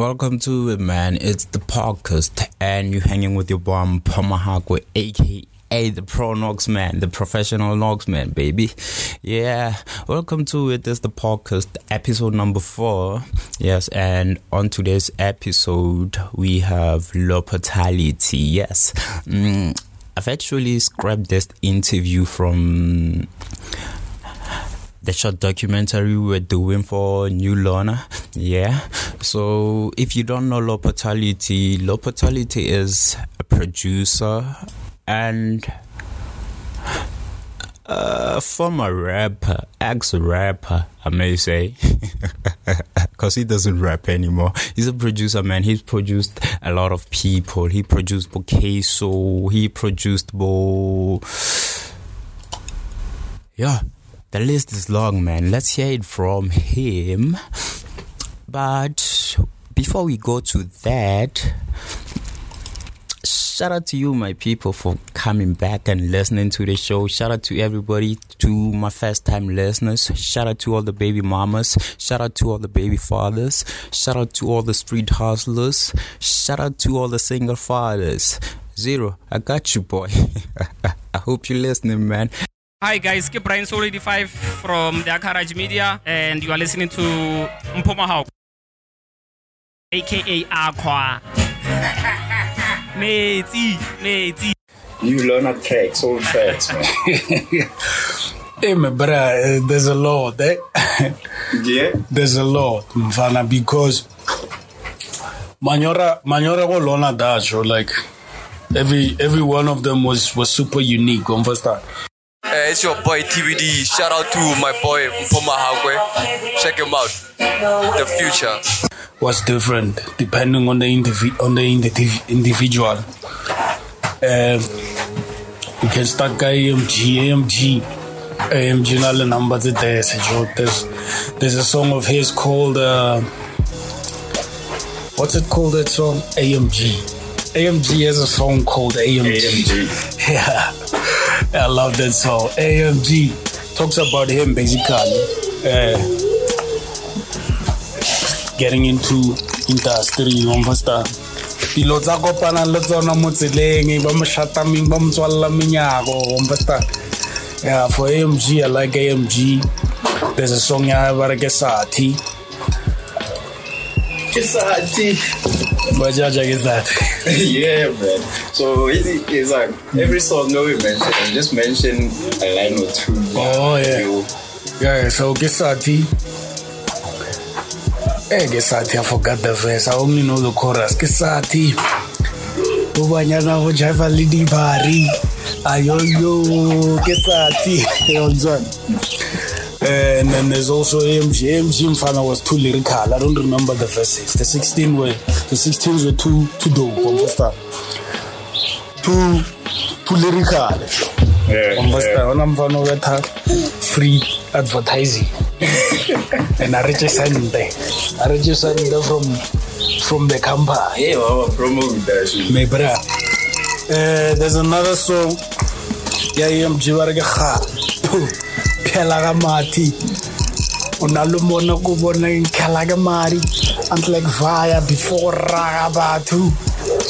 Welcome to it, man. It's the podcast, and you're hanging with your bomb Pomahakwe, aka the Pro Nox Man, the professional Nox Man, baby. Yeah, welcome to it. It's the podcast, episode number four. Yes, and on today's episode, we have Lopotality. Yes, mm, I've actually scrapped this interview from the short documentary we're doing for New Lona. Yeah. So if you don't know Lopotality, Lopotality is a producer and a former rapper, ex rapper, I may say, because he doesn't rap anymore. He's a producer, man. He's produced a lot of people. He produced Bokeso. He produced Bo. Yeah, the list is long, man. Let's hear it from him. But before we go to that, shout out to you, my people, for coming back and listening to the show. Shout out to everybody, to my first time listeners. Shout out to all the baby mamas. Shout out to all the baby fathers. Shout out to all the street hustlers. Shout out to all the single fathers. Zero, I got you, boy. I hope you're listening, man. Hi guys, ke Brian Soul 85 from the Akaraj Media and you are listening to Mpomahau aka Aqua. Metsi, Metsi. You learn a cake so fast, man. Hey, my brother, uh, there's a lot, eh? yeah? there's a lot, mfana, because Manyora, Manyora go lona dacho, like, every every one of them was was super unique, understand? Uh, it's your boy TBD. Shout out to my boy Mpoma Hagwe. Check him out. The future. What's different depending on the indivi- on the indiv- individual. Um, we can start by AMG, AMG, AMG. All the numbers are there. so There's there's a song of his called uh, what's it called? That song AMG. AMG has a song called AMG. AMG. Yeah, I love that song. AMG talks about him basically. Uh, getting into industry you understand dilo tsa kopana le tsona mo tseleng ba mo shatameng ba mo tswalela menyako understand yeah for amg i like amg there's a song ya ba ke sathi Kisati. ba jaja ke sathi yeah, man. So it's, it's like every song that we mention, just mention a line or two. Oh, yeah. You- yeah so ke sathi Eh, ke sathi I forgot the verse. I only know the chorus. Ke sathi. O banyana go jive le dibari. Ayoyo, ke sathi. Understand? And then there's also AMG. AMG Mfana was too lyrical. I don't remember the verses. The 16 were the 16s were too too dope. Understand? Too too lyrical. Yeah, Understand? Ona mfana ubetha free advertising. and I reach sente. I reach sente from from the company. yeah, well, promo with that. Me bra. Uh, there's another song. Ya EMG ba re ke ga. Phela ka mati. O na le mona ko bona nkhala ka mari. I'm like via before raga batho.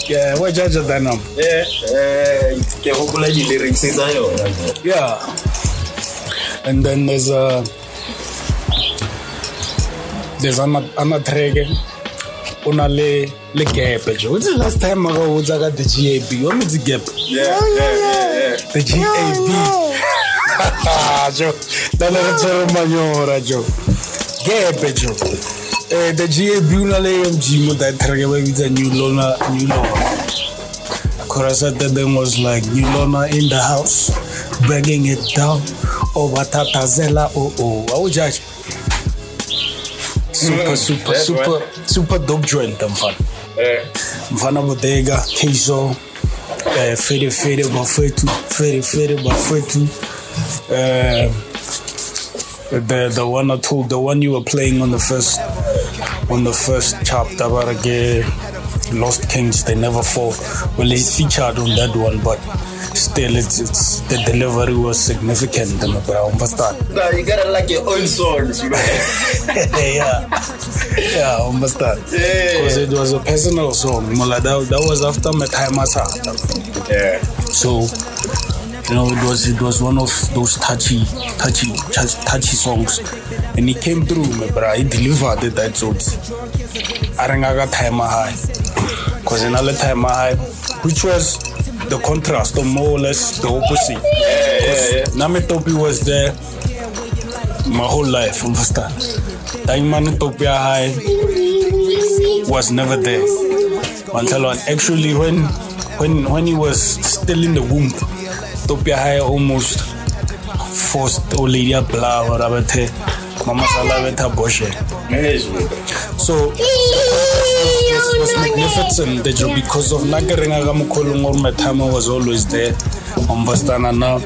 Yeah, what judge that number? Yeah, eh, ke hopola di lyrics tsa yona. Yeah. And then there's a there's ana ana track una le le gap jo. What's the last time I go with the GAB? What means the gap? Yeah, yeah, yeah, yeah. The GAB. Jo. Dale re tsere manyora jo. Gap jo. Eh the GAB una le AMG mo that track ba bitsa New Lona New Lona. Chorus at the then was like New Lona in the house, bringing it down. Oh, Batatazela, oh, oh. How would judge? Super, super, That's super, right. super dope joint, mfana. Eh, Mfana Bodega, Kayso, uh, Fede Fede Bafetu, Fede Fede Bafetu. Uh, the the one I told, the one you were playing on the first on the first chapter, Barage, Lost Kings, They Never Fall. Well, he's featured on that one, but still, it's, it's the delivery was significant. But I understand. Nah, you gotta like your own songs, man. yeah, yeah, I understand. Yeah. Because it was a personal song. That, that was after my time as yeah. So, you know, it was it was one of those touchy, touchy, touch- touchy songs, and he came through, bro. He delivered it. That so I think I got time high, cause another time high, which was the contrast, or more or less the opposite. Yeah, yeah, yeah. Nami Topi was there my whole life, understand? Diamond Topia High was never there. Mantalwan, actually, when when when he was still in the womb, Topia almost forced Olidia Bla or Abete, Mama Salaveta Boshe. So this was magnificent that you because of Nagaringa my time was always there. Now.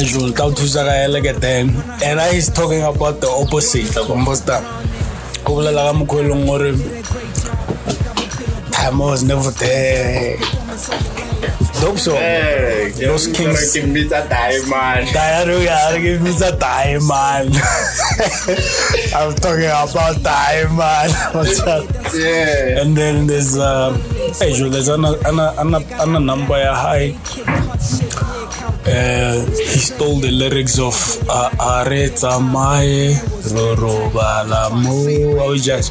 Ejul Kautusaka Elegaten. And I is talking about the opposite of Umbasta. Kubala Gamukolung or time was never there. Dope song. Hey, Those kings. Give me that diamond. Gotta give me the diamond. I'm talking about diamond. What's up? Yeah. And then there's uh, hey, Joe, there's an an an an number high. Uh, he stole the lyrics of uh, Are Tsamaye Roro Balamo. How is that?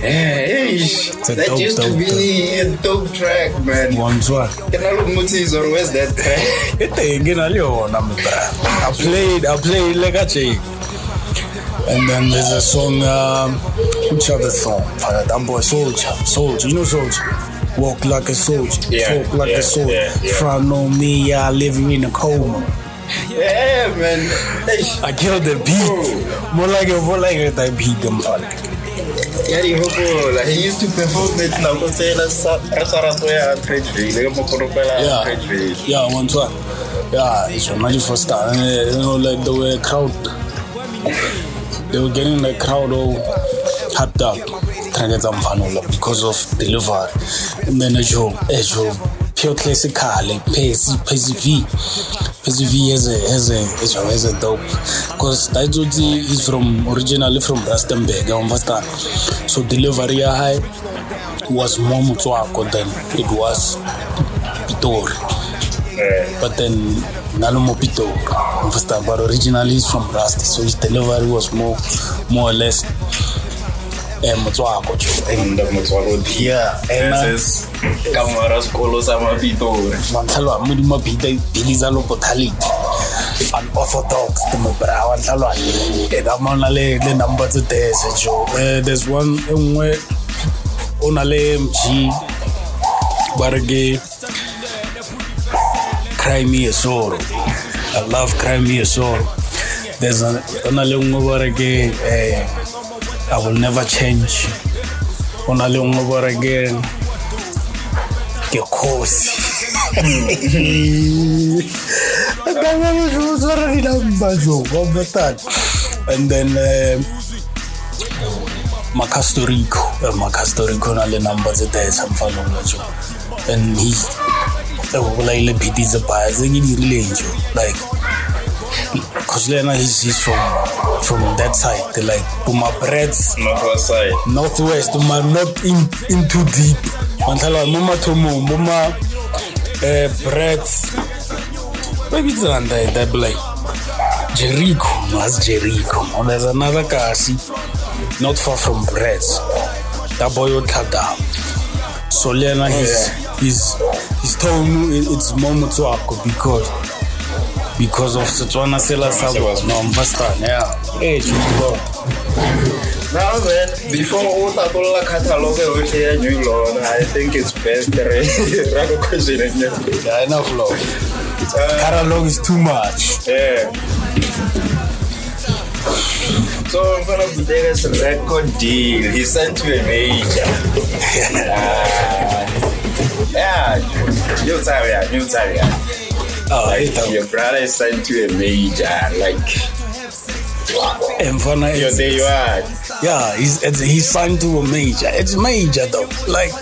Hey, a that dope, used dope, to be a dope track, man. One one. Can I look Mutis or where's that track? Ite ngina liyona mi bra. I played I played like a chick. And then there's a song um which other song? Dumb Boy Soldier. Soldier, you know Soldier? Walk like a soldier, Yeah, talk like yeah, a soldier. yeah, yeah. Front on me, I living in a coma. yeah, man. Hey, I killed the beat. More like a more like a type beat them all. Yari Hopola, he used to perform it now. Go say that's Rasaratoya at Trade Vale. Mokoropela at Yeah. Trade Vale. Yeah, one one. Yeah, it's a magic first time. You know, like the way crowd, they were getting the crowd all hyped up, all up because of delivery. Then a show, pure classical, Pace, Pace V. Pace V has a, has a, has a, has a dope. Because Taizoti is from, originally from Rustenburg, you understand? So delivery high was more Motswako than it was Pitori but then Nalomo Pito, understand? But originally he's from Rasta, so his delivery was more, more or less, Motswako, And the Motswako Yeah, and uh, This is Kamara Skolo Samapito. Mantlalo a modimo bita biliza lo botality unorthodox the mobra wantlalo e ka mona le le number tse tese jo. Eh there's one e nngwe o na le mg ba re ke cry me a sorrow i love cry me a sorrow there's o na le nngwe ba re ke eh i will never change. O na le ba re ke ke kgosi and then uh, Macastorico, uh, Macastorico na le number tse tse sa mfano la jo. And he e go bolaile beat tse baya tse ke di rileng jo like cause Lena, he's, he's from from that side the like Puma Breads North side. northwest ma not in, in too deep mantlhala mo mathomong mo ma eh breads ba bitsang that that like Jericho as Jericho there's another kasi not far from breads that boy down. So Lena he's he's he's told me it- it's more Motswako because because of Setswana Sela Sabo no understand yeah hey Chuko Now, man, before all that all the catalog over here, New Law, I think it's best to run a question in there. yeah enough love catalog is too much Yeah. So I'm gonna be there as record deal. He sent you a major. Ah. yeah, new time, yeah, new time, yeah. Oh Like your brother is signed to a major, like mfana yo, there you are. Yeah, he's it's, he's signed to a major. It's major though. Like,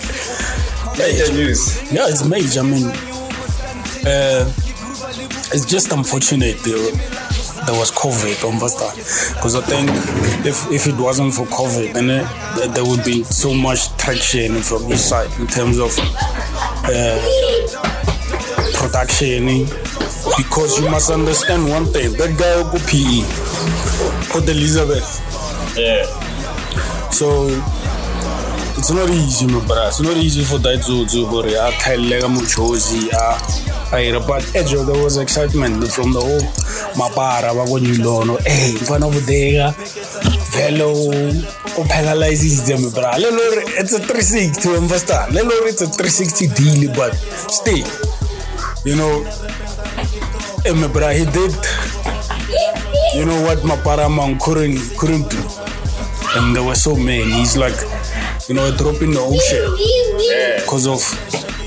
Major news. yeah, it's major. I mean, uh, it's just unfortunate there, there was COVID on Basta. Because I think if if it wasn't for COVID, then it, there- there would be so much traction from his side in terms of uh, production. Because you must understand one thing: that guy go PE, Port Elizabeth. Yeah. So it's not easy, my brother. It's not easy for that to to go a Kailega Muchozi. But edge there was excitement from the whole Mapara, Wagonulono. Hey, Fana Bodega, Velo, penalizes them, brother. It's a 360 to understand. It's a 360 deal, but still, you know, eh, my brother, he did, you know what Mapara couldn't, couldn't do and there were so many. He's like, you know, a drop in the ocean because of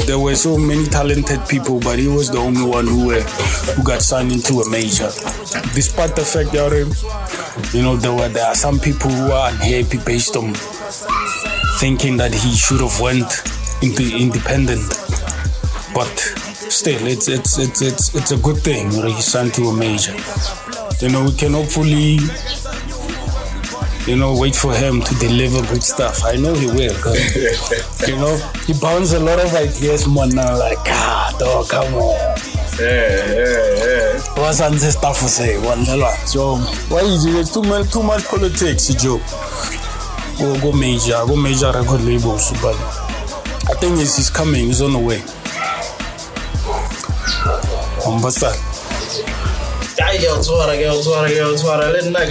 there were so many talented people, but he was the only one who were, who got signed into a major. Despite the fact that you know there were there are some people who are unhappy based on thinking that he should have went into independent, but still, it's it's it's it's it's a good thing. You know, he signed to a major. You know, we can hopefully you know, wait for him to deliver good stuff. I know he will. you know, he bounces a lot of ideas, man. Now, like, ah, dog, come on. Yeah, yeah, yeah. What's on this stuff say? One So, why is it too much, too much politics, Joe? Go, go major, go major record labels, but I think he's, he's coming. He's on the way.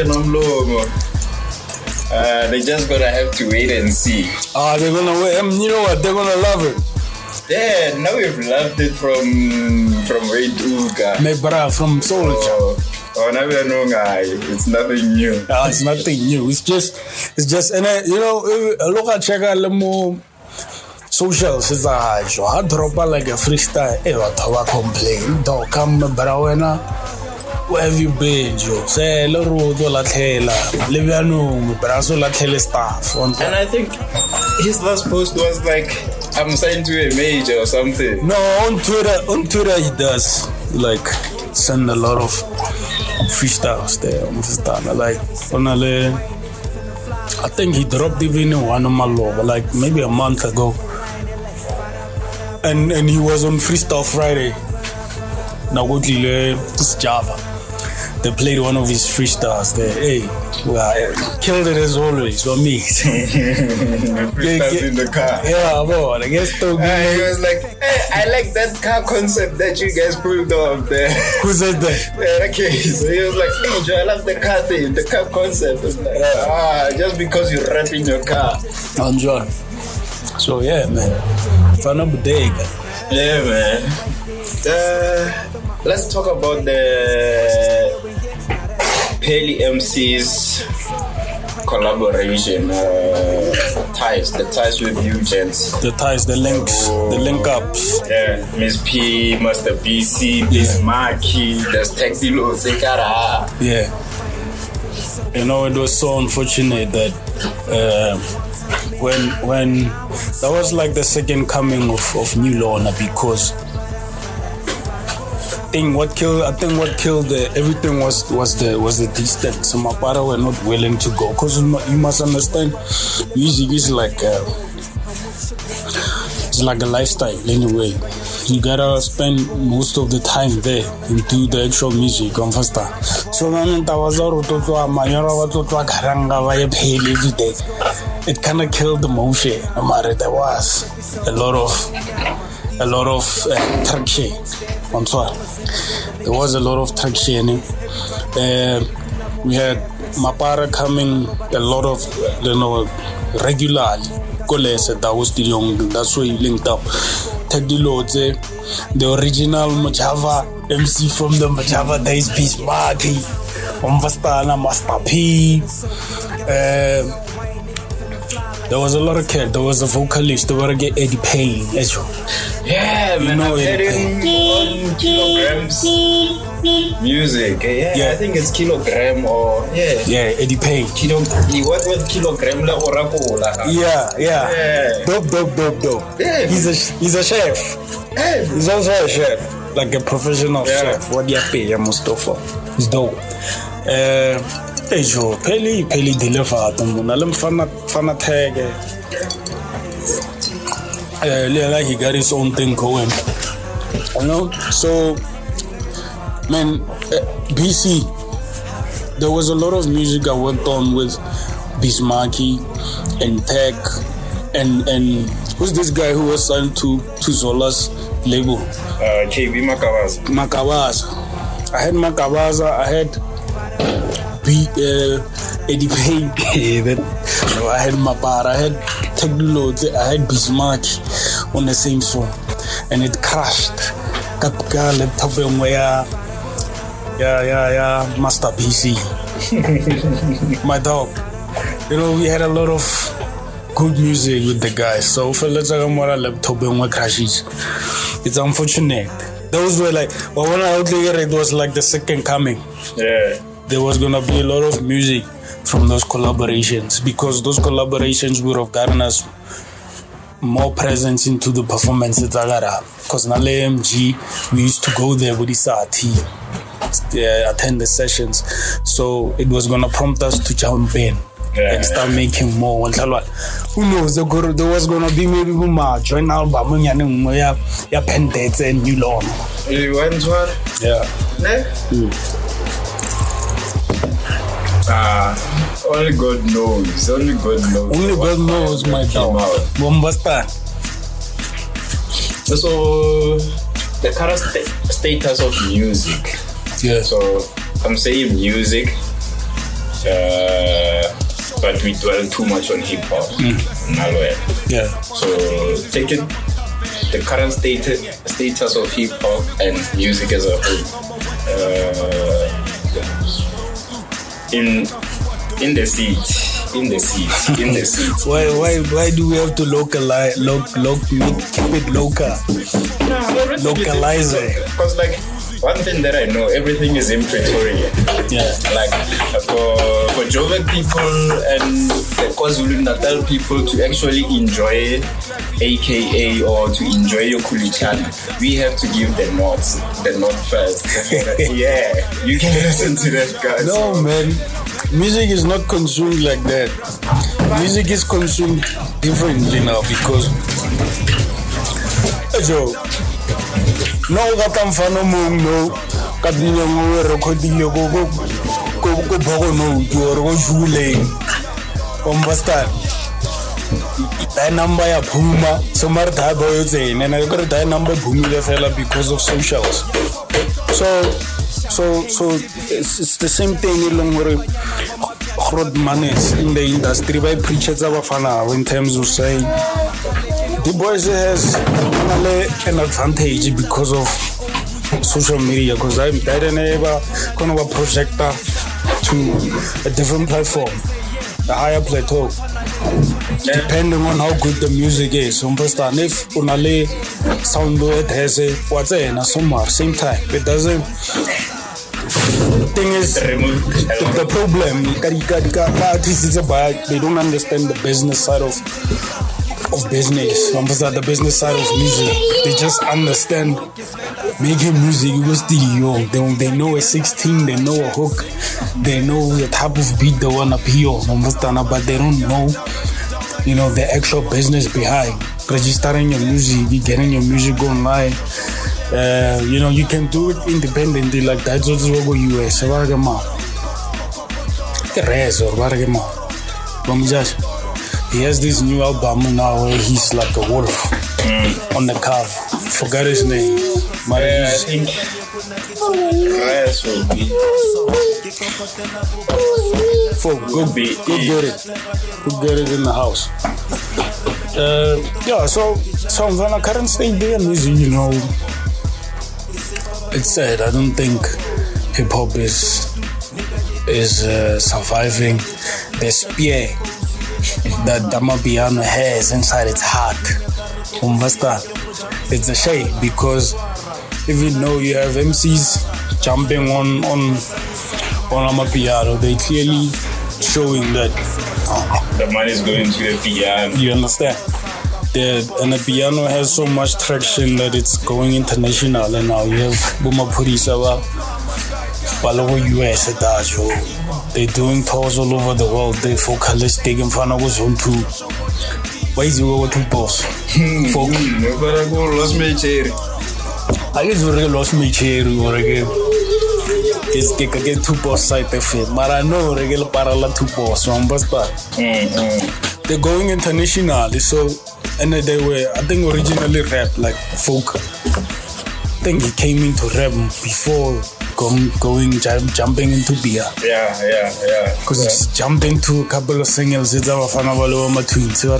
Nomlomo uh, they just gonna have to wait and see Ah, they're gonna wait. Um, you know what? They're gonna love it. yeah now we've loved it from from Wade Uga My brother from Soldier. oh, oh now we are knowing it's nothing new Uh, it's nothing new. It's just, it's just, and uh, you know, uh, look at check out the more social sizajo. I drop like a freestyle. Eh, what I complain? Don't come, bra wena. Where have you been, Joe? Say, le roto la tlhela. Le bjanong, bra so la tlhele stuff. And I think his last post was like I'm signed to a major or something No, on Twitter, on Twitter he does like send a lot of freestyles there. Understand? Like, on a, I think he dropped even one of my love, like maybe a month ago. And and he was on Freestyle Friday. Now go to this Java. They played one of his freestyles there. Hey, well, killed it as always for me. freestyles in the car yeah, bro. I guess so. Uh, he was like, hey, I like that car concept that you guys pulled off there. Who said that? Yeah, okay, so he was like, hey, Joe, I love the car thing, the car concept. I like, ah, just because you rap in your car. on John. So yeah, man. Bodega. Yeah, man. Uh, let's talk about the Paley MC's collaboration uh, ties, the ties with you gents. The ties, the links, the link ups. Yeah, Miss P, Masta BC, Miss Maki, there's Tech Dilo, Zekara. Yeah. You know, it was so unfortunate that uh, when when that was like the second coming of, of New Lona because I think what killed I think what killed the, everything was was the was the distance. So my father were not willing to go because you must understand music is like uh, it's like a lifestyle anyway. You gotta spend most of the time there and do the actual music on faster. So then I was out to Mayara to Karanga via Pale every day. It kinda killed the motion. Matter there was a lot of a lot of uh, traction on tour. There was a lot of traction. Uh, we had Mapara coming a lot of you know regularly. Kolese that was the young that's where he linked up. Ted Dilodze, the original Mojava MC from the Mojava Days Peace Marty, Umvastana Master P. Uh, there was a lot of cat. There was a vocalist. There were get Eddie Payne. Right. Yeah, man, know I've it, had him on kilograms. Music. Yeah, Yeah. I think it's kilogram or yeah. Yeah, Eddie Payne. Kilo, what was kilogram la oracola? Yeah, yeah. Yeah. Dope, dope, dope, dope. Yeah. He's a he's a chef. Hey, He's also a chef, like a professional Yeah. chef. What do you pay, yeah, Mustafa? He's dope. Uh, hey Joe, Peli Peli deliver to muna lem fana fana tag. Uh, like he got his own thing going. You know, so man, uh, BC. There was a lot of music I worked on with Bismarcky and Tech and and who's this guy who was signed to to Zola's label? uh, KB Makawas. Makabaza. I had Makabaza, I had B uh, Eddie Payne, so I had Mapara, I had Technology, I had Bismarck on the same song. And it crashed. Kapka laptop engwe ya ya yeah, yeah. Master PC. My dog. You know, we had a lot of good music with the guys. So for let's say more laptop engwe crashes. It's unfortunate. Those were like, well, when I it, it was like the second coming. Yeah. There was gonna be a lot of music from those collaborations because those collaborations would have gotten us more presence into the performances because in le MG we used to go there with Isati uh, attend the sessions so it was gonna prompt us to jump in Yeah. and start making more Nhlalo- who knows there go- there was gonna be maybe uma join album nyane nngwe ya ya Pendets and New Lawn You went one? yeah Ne? Only God knows. Only God knows. only God knows my out. Bombastan So, the current sta- status of music. yes So, I'm saying music, uh, but we dwell too much on hip hop. Nowhere. yeah So, taking the current state- status of hip hop and music as a whole. Uh, in in the seat, in the seat, in the seat. Why why why do we have to localize loc loc make, keep it local? Localize it. Because like one thing that I know, everything is in Pretoria. Yeah. Like for for Joburg people and the KwaZulu Natal people to actually enjoy AKA or to enjoy your kulichana, we have to give the notes, the note first. yeah, you can listen to that, guys. No man, music is not consumed like that. Music is consumed differently now because Joe, no ka mfano mong no ka dilo mo recordile go go go go bogo no go go jule. Understand? that number ya phuma so mare da ba yo tsene na gore that number phumile fela because of socials. So so so it's, it's the same thing e leng gore grot manes in the industry ba preachetsa bafana in terms of saying the boys has an advantage because of social media because I'm that never kind of a to a different platform a higher plateau depending on how good the music is. Understand? If unale sound it has a what's it somewhere same time. It doesn't. Thing is, the, the problem they don't understand the business side of of business. Understand the business side of music. They just understand making music with studio. They, they know a 16, they know a hook, they know the type of beat they wanna be on. But they don't know you know the actual business behind registering your music you getting your music online uh, you know you can do it independently like that so go us ba re ke ma ke res or ba he has this new album now where he's like a wolf on the cover. Forgot his name. But Yeah, I think will be for go be go get it go get it in the house. Uh, yeah so so on the current state there music you know. It's sad. I don't think hip-hop is is uh, surviving. The spear that Damapiano has inside its heart understand it's a shame because even though you have MCs jumping on on on amapiano. They clearly showing that The money is going to the piano. you understand. The, and the piano has so much traction that it's going international and now you have Buma Purisa Balago US at They're doing tours all over the world. They focalistic in front of us on two. Why is it over two boss? Folk. Nobody go lost my chair. I guess we lost me chair or again. Ke ka get two boss side of it. But I know regular parallel two boss. So I'm bust They're going internationally, so and they were I think originally rap like folk. I think he came into rap before going, going jump, jumping into beer. Yeah, yeah, yeah. Because it's jumped into a couple of singles. It's our fan of all my twins. Yeah,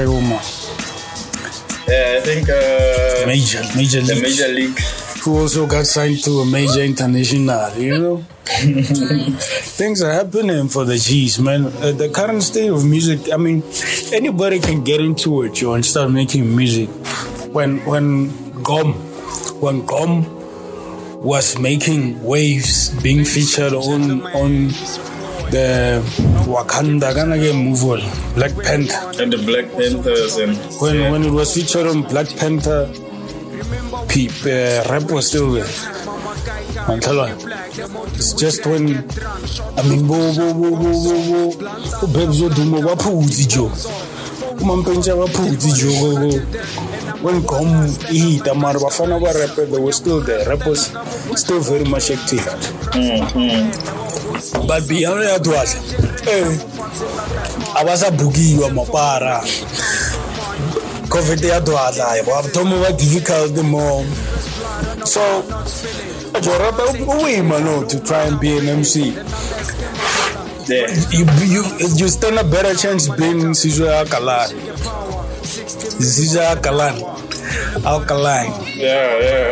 I think uh, Major, major the league. major league. who also got signed to a major international, you know? Things are happening for the G's, man. Uh, the current state of music, I mean, anybody can get into it, yo, and start making music. When, when Gqom, when Gqom was making waves, being featured on, on the Wakanda, move on, Black Panther. And the Black Panthers and when when it was featured on Black Panther, peep, uh, rap was still there. Her, it's just when I mean, bo bo bo bo bo bo, bo wo dumo ba phuzi jo, mampentse ba phutsi jogo when gom e hita mara bafana ba rapper they were still there. Rap was still very much active. Mm -hmm. but biyano ya dwadla eh a va sa bukiwa mapara. Covid ya dwadla va vutomi va difficult more. So jorapa u wima no to try and be an mc yeah. you, you, you stand a better chance being Sizwe Alakine. Sizwe Alakine. Alakine. Yeah, yeah.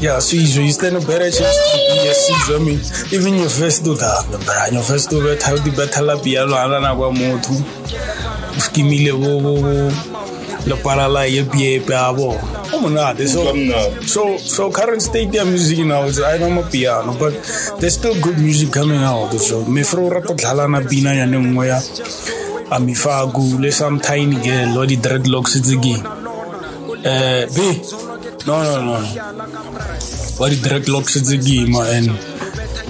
yeah sizwe you stand a better chance to be a sizwe i mean even your first do that your first do bet how di betala piano ana na kwa motho. Skimile bo bo bo le parala ye piepe a bo o monate so So, so current state of music now is I know my piano, but there's still good music coming out. So, me fro rato dlala na bina ya nengwe ya Amifagu, le some tiny girl, or the dreadlocks it's again. Eh, B, no, no, no, no. What the dreadlocks it's again, and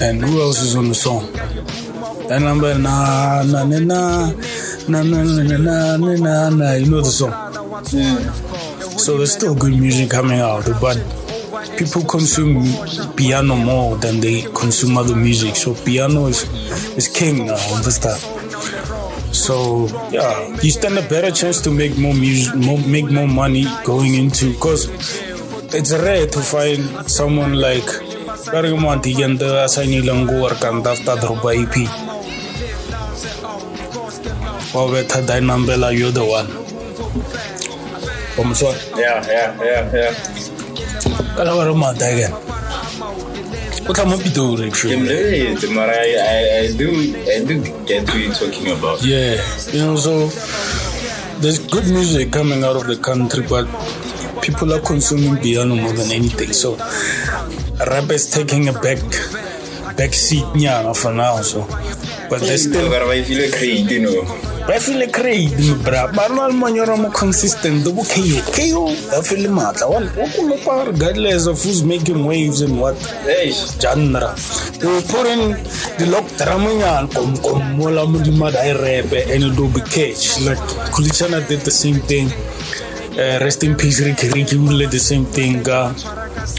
and who else is on the song? That number na na na na na na na na na. You know the song. So there's still good music coming out, but people consume piano more than they consume other music. So piano is is king now. Understand? So yeah, you stand a better chance to make more music, more, make more money going into because it's rare to find someone like Asanilango or Kandafta Dropa EP. Better you're the one. I'm sorry. Yeah, yeah, yeah, yeah. Kala wa mata again. O tla mo Pitori I'm very, but I, I, I do, I do get what you're talking about. Yeah, you know, so there's good music coming out of the country, but people are consuming piano more than anything. So rap is taking a back back seat nyana for now. So, but there's Still, but I feel great, you know. I feel great, bra. But no manyoro mo consistent. The KO, KO, I feel mata. One, one regardless of who's making waves and what. Hey, genre. They were putting the lock dramanyan kom kom mola mudima dai rap and it will be catch. Like Kulichana did the same thing. Uh, rest in peace, Ricky Ricky will the same thing. Uh,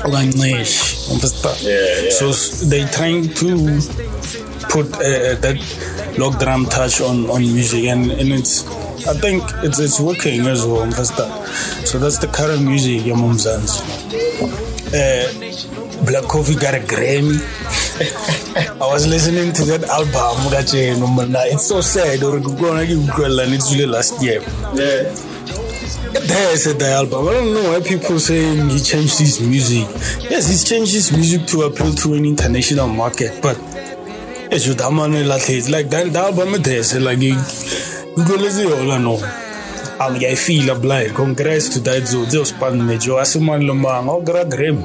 Organish, understand? Yeah, yeah. So they trying to put uh, that lock drum touch on on music, and and it's I think it's it's working as well? So that's the current music, Yamam Zanz. Uh, Black Coffee got a Grammy. I was listening to that album, Mugache, no, man, it's so sad. Or gonna give and it's really last year. yeah. There said the album. I don't know why people saying he changed his music. Yes, he's changed his music to appeal to an international market, but e Judaman e lahlezi like that album edese like kuleziyolano ave ngiyayifila blind congress to that zo ziyosipana nejo asuman lomanga ogiragrim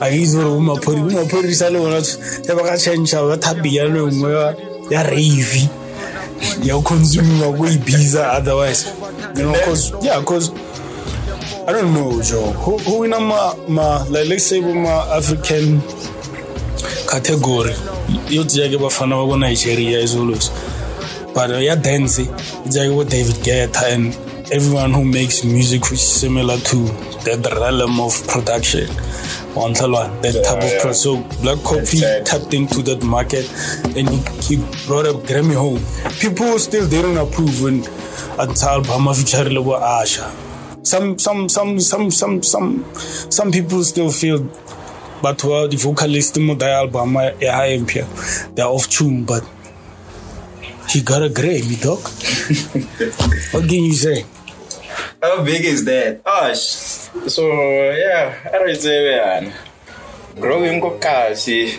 angizwe gore bomaphodisa le bona ge ba ka change ba thapia le nngwe ya ravi ya go consumiwa ko ibiza otherwise. You know, cause, yeah, cause I don't know, Joe. Who, who in a ma, ma, like, let's say, with my African category. You take Bafana ba Nigeria is always. But yeah, dance. Take with David Guetta and everyone who makes music which is similar to that realm of production. On that type of yeah. so Black Coffee right. tapped into that market and he, he brought up Grammy home. People still didn't approve when until Bama Asha. Some some some some some some some people still feel but well the vocalist mo the album ya high MP they're off tune but he got a Grammy dog. what can you say? how big is that? Oh, sh- so yeah, I don't say man. Growing ko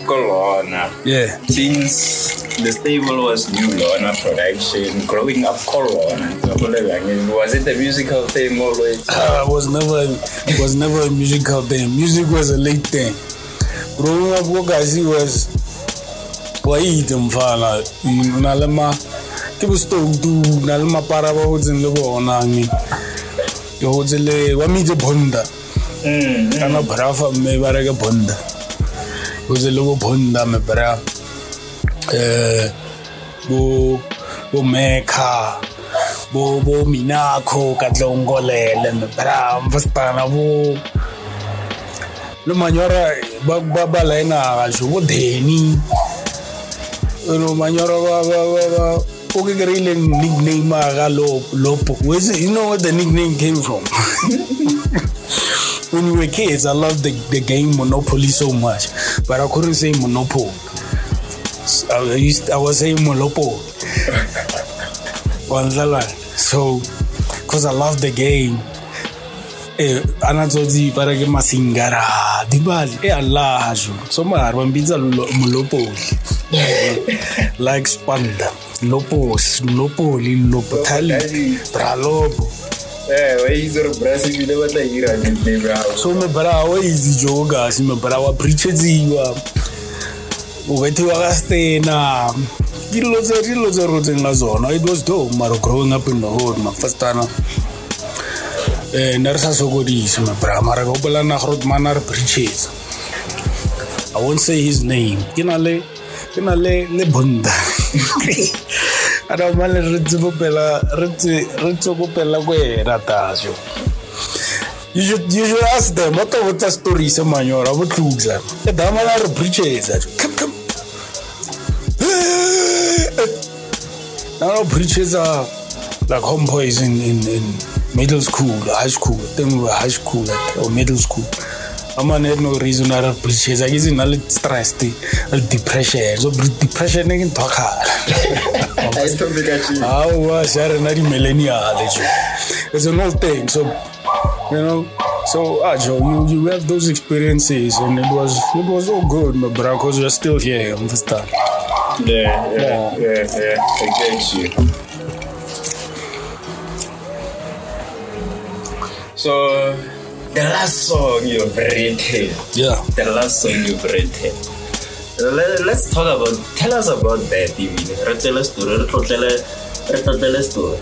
Lorna. Yeah. Since the stable was New Lona production, growing up ko Lorna. Was it a musical thing always? Uh, was never it was never a musical thing. Music was a late thing. Growing up, what I see was waite mfana na le ma ke bo stoutu na le mapara ba hotseng le bona nge ke hotse le wa mitse bonda kana brafa mme ba reke bonda. Hotse le bo bonda me bra. Eh bo mekha bo bo minakho ka tlongolele me bra mfastana bo le manyora ba ba ba laena ga jo bo deni no manyora ba ba ba ba o ke kry-ile nickname ga Lo- lopo. Where's you know where the nickname came from? When we were kids i loved the, the game monopoly so much but i couldn't say monopoly. I, used, I was saying monopoly so because i love the game eh ana tsotsi ba re ke masingara dibali. E allah jo so mara ba mbitsa lo- molopoli. Like spanda. Lopos lopoli lopotali bralopo. Eh, wa itse gore Brazil ebile ba tla ira nickname ya hao. so me bra wa easy jo kasi me bra wa preachetsiwa o bethiwa ka stena ke dilo tse dilo tse rotseng ka tsona. It was dope mara growing up in the hood mafastana. eh Eh, ne re sa sokodise me bra mara ka opolana gore mana re preachetsa i won't say his name. Ke na le ke na le le bonda. Ana mane re tsebopela re tsokopela ko ena tasho. You should, you should ask them what what's the story se manyora bo tlutla e dama la re come now preaches are like homeboys in, in in middle school high school then we were high school at, or middle school amane had no reason ara preaches ke zina le stress le depression so depression ke ntho khala I don't think I should. Awa, siya rin na di millennial, Joe. It's an old thing, so you know. So, ah, Joe, you, you have those experiences, and it was it was all good, my bro, because you're still here. Understand? Yeah, yeah, yeah, yeah. I get you. So, the last song you've written, Yeah. the last song you've written. Let, let's talk about, tell us about that, even. Re tell story, re tlotlele, story.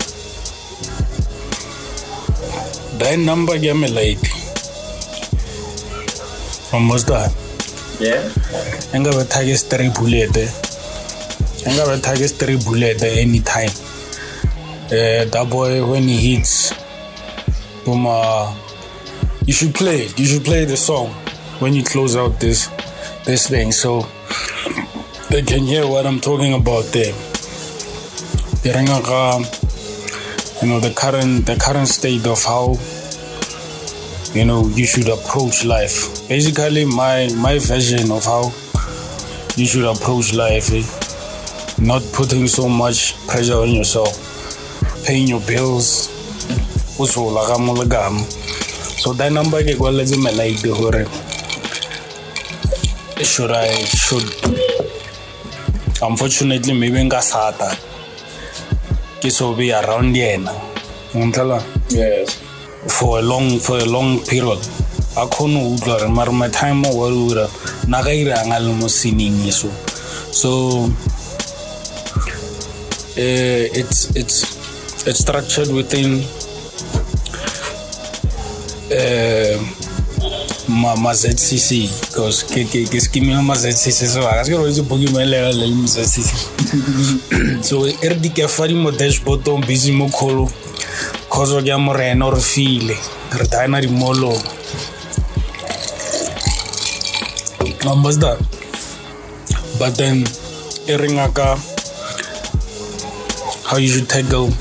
That number gave me late. From Mustard. Yeah? Enga be target straight bullet. Enga be target straight bullet anytime. Uh, that boy when he hits, you should play it. You should play the song when you close out this this thing, so they can hear what I'm talking about there. You know, the current the current state of how you know you should approach life. Basically, my my version of how you should approach life, eh? not putting so much pressure on yourself, paying your bills, also like I'm So that number ke kwaletse me like hore should I should unfortunately maybe nka sata ke so be around yena. Ngomtlala? Yes. for a long for a long period a kgone go utlwa gore mare my time wa ura nna ka irang a le mo eso so uh, it's it's it's structured within uh, ma, ma ZCC because ke ke ke skimile ma ZCC so ga se re itse bogi me le le ma ZCC so e re di ke fa di mo dashboard on busy mo kholo khozo ke mo rena re file re dina di molo understand but then e re ngaka how you should tackle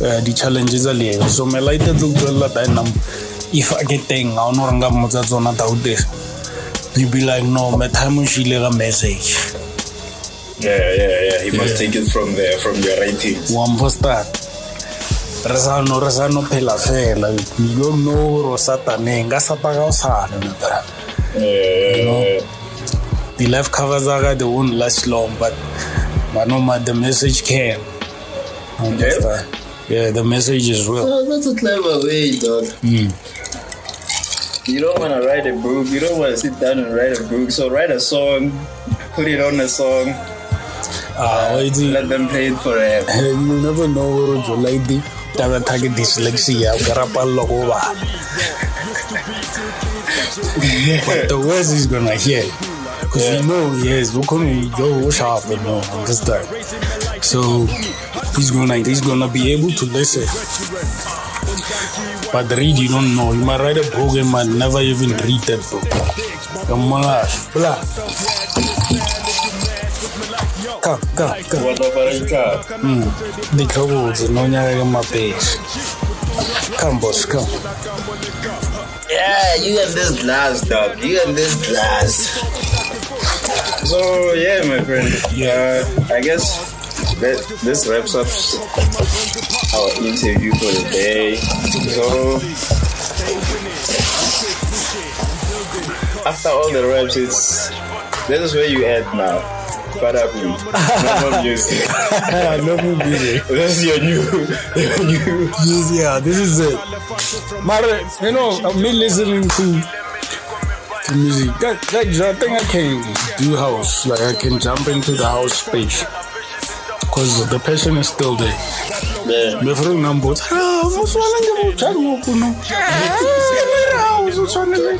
uh, the challenges a lego so me laite tlo tswela dynam if a ke teng ga ona re nka mmotsa tsona taute you be like no me time o shile ka message. Yeah, yeah, yeah. He must take it from there, from your ratings. wa understand re sa no re sa no phela fela. You don't know gore o sataneng ka sata ka o sane my brother. Yeah, know, the life covers are they won't last long, but but no matter the message can. Understand? Yeah, the message is real. Oh, that's a clever way, dog. Mm. You don't want to write a book. You don't want to sit down and write a book. So write a song, put it on a song, wait, you let them play it forever. You never know what you like the taba target dyslexia garapa logo ba. But the words is gonna hear. Because you know, yes, we're gonna go sharp and no understand. So he's gonna he's gonna be able to listen. But read you don't know. You might write a book and might never even read that book. Come on, blah. Come, come, come. What of a car? The trouble is no nyaka my page. Come, boss, come. Yeah, you got this glass, dog. You got this glass. So yeah, my friend. Yeah, uh, I guess that this wraps up our interview for the day. So after all the reps, it's this is where you at now. Father Boom. No more music. no more music. This is your new, your new. Yes, yeah, this is it. Mara, you know, me listening to to music. That, that, I think I can do house. Like I can jump into the house space. Because the passion is still there. Yeah. Me for number. Ah, mo swana ke mo tshwara mo kuno. Ah, o swana le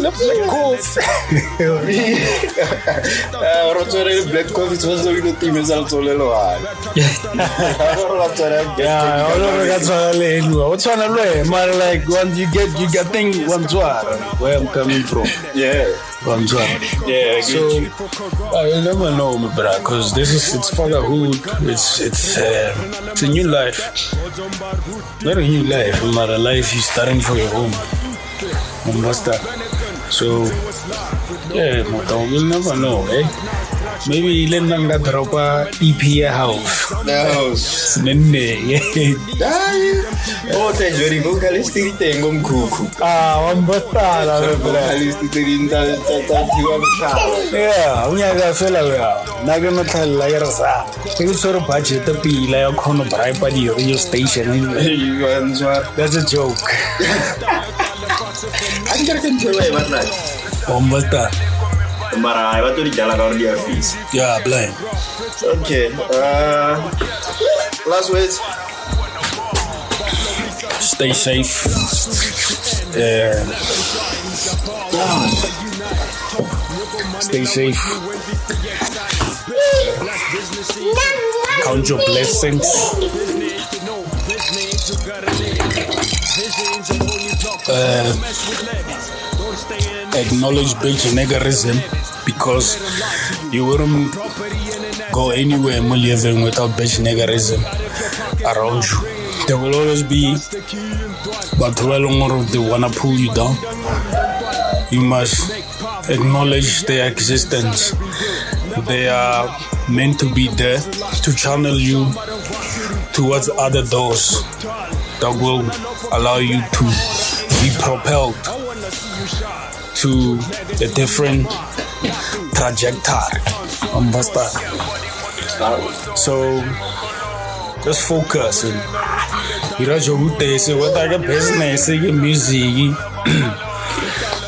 le coffee. Uh, re tshwere black coffee tshwanetse o ile time sa letsolelo gale Yeah, all over that's what I know. What's one of Man, like once you get you get thing one where I'm coming from. yeah One yeah So I never know, my brother, because this is it's fatherhood. It's it's uh, it's a new life. Not a new life, but a life you're starting for your home. Understand? So yeah, but we'll never know, eh? Maybe let them that drop a EP a house. house Nene, yeah. o tla jori vocalist ke teng go mkhukhu. Ah, understand, my brother. vocalist tse ding tsa tsa tsa thiwa motlhaba Yeah, unyaka fela ya. Na ke no tlhalela ke re sa. Ke ke tshwere budget pila ya kgono bribe di radio station. You answer that's a joke. A di kare ke ntho e mara ha batlo di jala ka gore di a fisa yeah blind okay uh last words. Stay safe. Uh, stay safe. Count your blessings uh, acknowledge Benjanegarism because you wouldn't go anywhere in living without Benjanegarism around you. There will always be but they wanna pull you down. You must acknowledge their existence. They are meant to be there to channel you towards other doors that will allow you to be propelled to a different trajectory. Um, Understand? So just focus and ira jo butese whether ke business ke music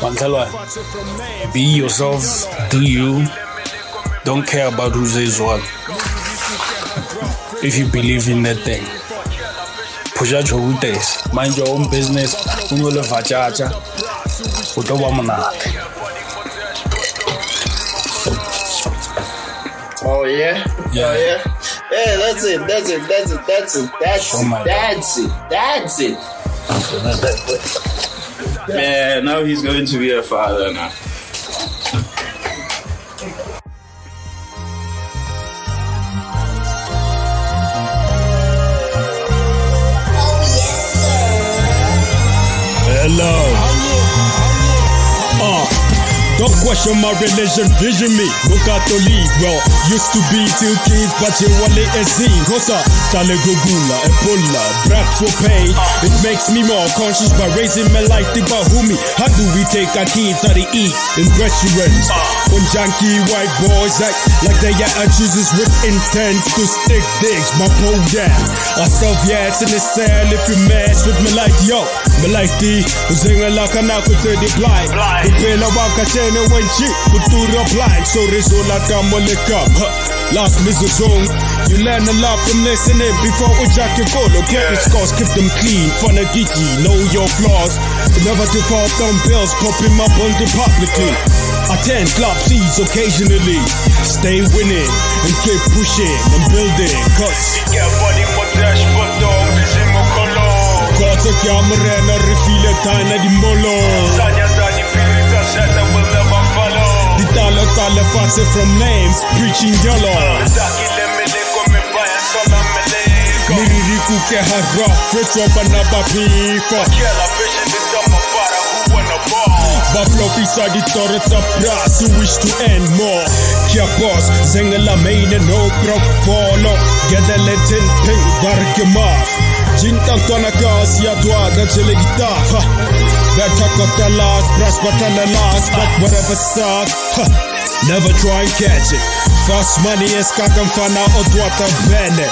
Mantalwa, be yourself, do you. Don't care about who says what. If you believe in that thing. Push out. Mind your own business. Unole vachacha. Utoba monate. Oh yeah? Yeah. Oh yeah? Yeah, that's it, that's it, that's it, that's it, that's Oh it, that's it, that's it. Yeah, now he's going to be a father now. Hello. Uh, don't question my religion, vision me. The league, well, used to be two kids, but you wale ezin. Kosa, tale gugula, ebola, brat for pay. It makes me more conscious by raising my life to bahumi. How do we take our kids out to eat in restaurants? When junkie white boys act like they are chooses with intent to stick dicks, my pole. Ourself, yeah, it's in the cell if you mess with me like yo. Me like the Zinga kana kutedi blind. Upela waka tena when shit kutura blind. So rezola kama lekam. Last missile zone. You learn a lot from listening before we jack your goal. Credit scores, keep them clean. Fun of geeky, know your flaws. Never to fall down bills, popping up on the publicly. Attend club seeds occasionally. Stay winning and keep pushing and building. Cause Kota camera na refile tana di molo Di tala fase from names Preaching yellow. Miriri kuke hara Fetwa bana bapifa Buffalo pisa di tore tapras Who wish to end more. Kia boss no brok follow Get the legend ping Bargema Jintan twana gas ya dwa da chile guitar Better cut the last Brass battle the last But whatever suck ha. Never try and catch it. Fast money is kakan fana odwata bene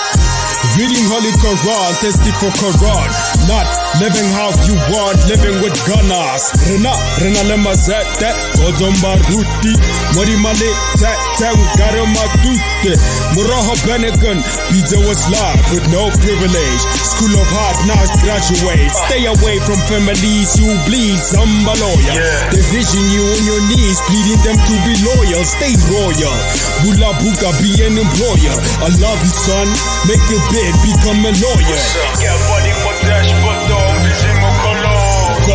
Reading Holy Quran, thirsty for Quran. Not living how you want, living with gunners. Rena, Rena lema zet that, Ozomba ruti. Mori male, tat tat, garama tute. Muraha Benegan, pizza was live with no privilege. School of hard knocks graduate. Stay away from families you bleed, samba lawyer. Division you on your knees, pleading them to be loyal. Stay royal. Bula buka, be an employer. I love you, son. Make your bed, become a lawyer.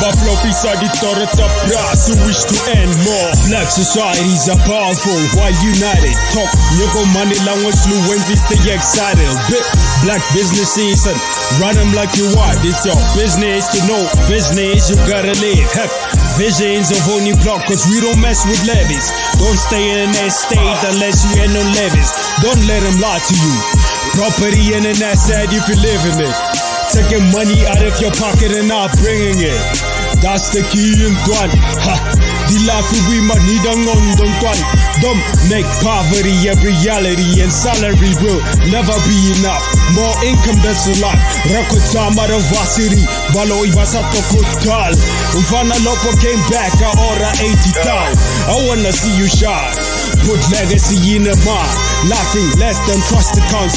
Buffalo pisa di tore tapras who wish to end more. Black societies are powerful while united. Talk nyoko money language fluency stay excited. Big black businesses and run them like you want. It's your business to know business you gotta live. Have visions of only block cause we don't mess with levies. Don't stay in that state unless you ain't no levies. Don't let them lie to you. Property and an asset if you live in it. Taking money out of your pocket and not bringing it. That's the key in Tuan. Ha! The life we might need on Don Tuan. Don't make poverty a reality and salary will never be enough. More income that's a lot. Rakota Varsity. Balo Ibasato Kotal. Ufana Lopo came back a ora 80 town. I wanna see you shine. Put legacy in a mind. Nothing less than trust accounts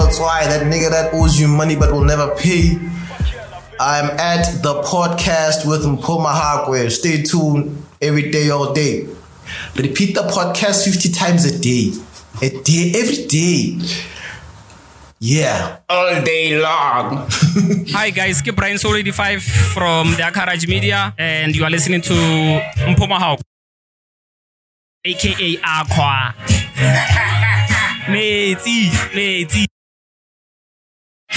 Gringo special, Tapagalo Twai, that nigga that owes you money but will never pay. I'm at the podcast with Mpomahakwe. Stay tuned every day, all day. Repeat the podcast 50 times a day. A day, every day. Yeah. All day long. Hi guys, ke Brian Soul 85 from the Akaraj Media and you are listening to Mpomahau aka Aqua. Metsi, metsi.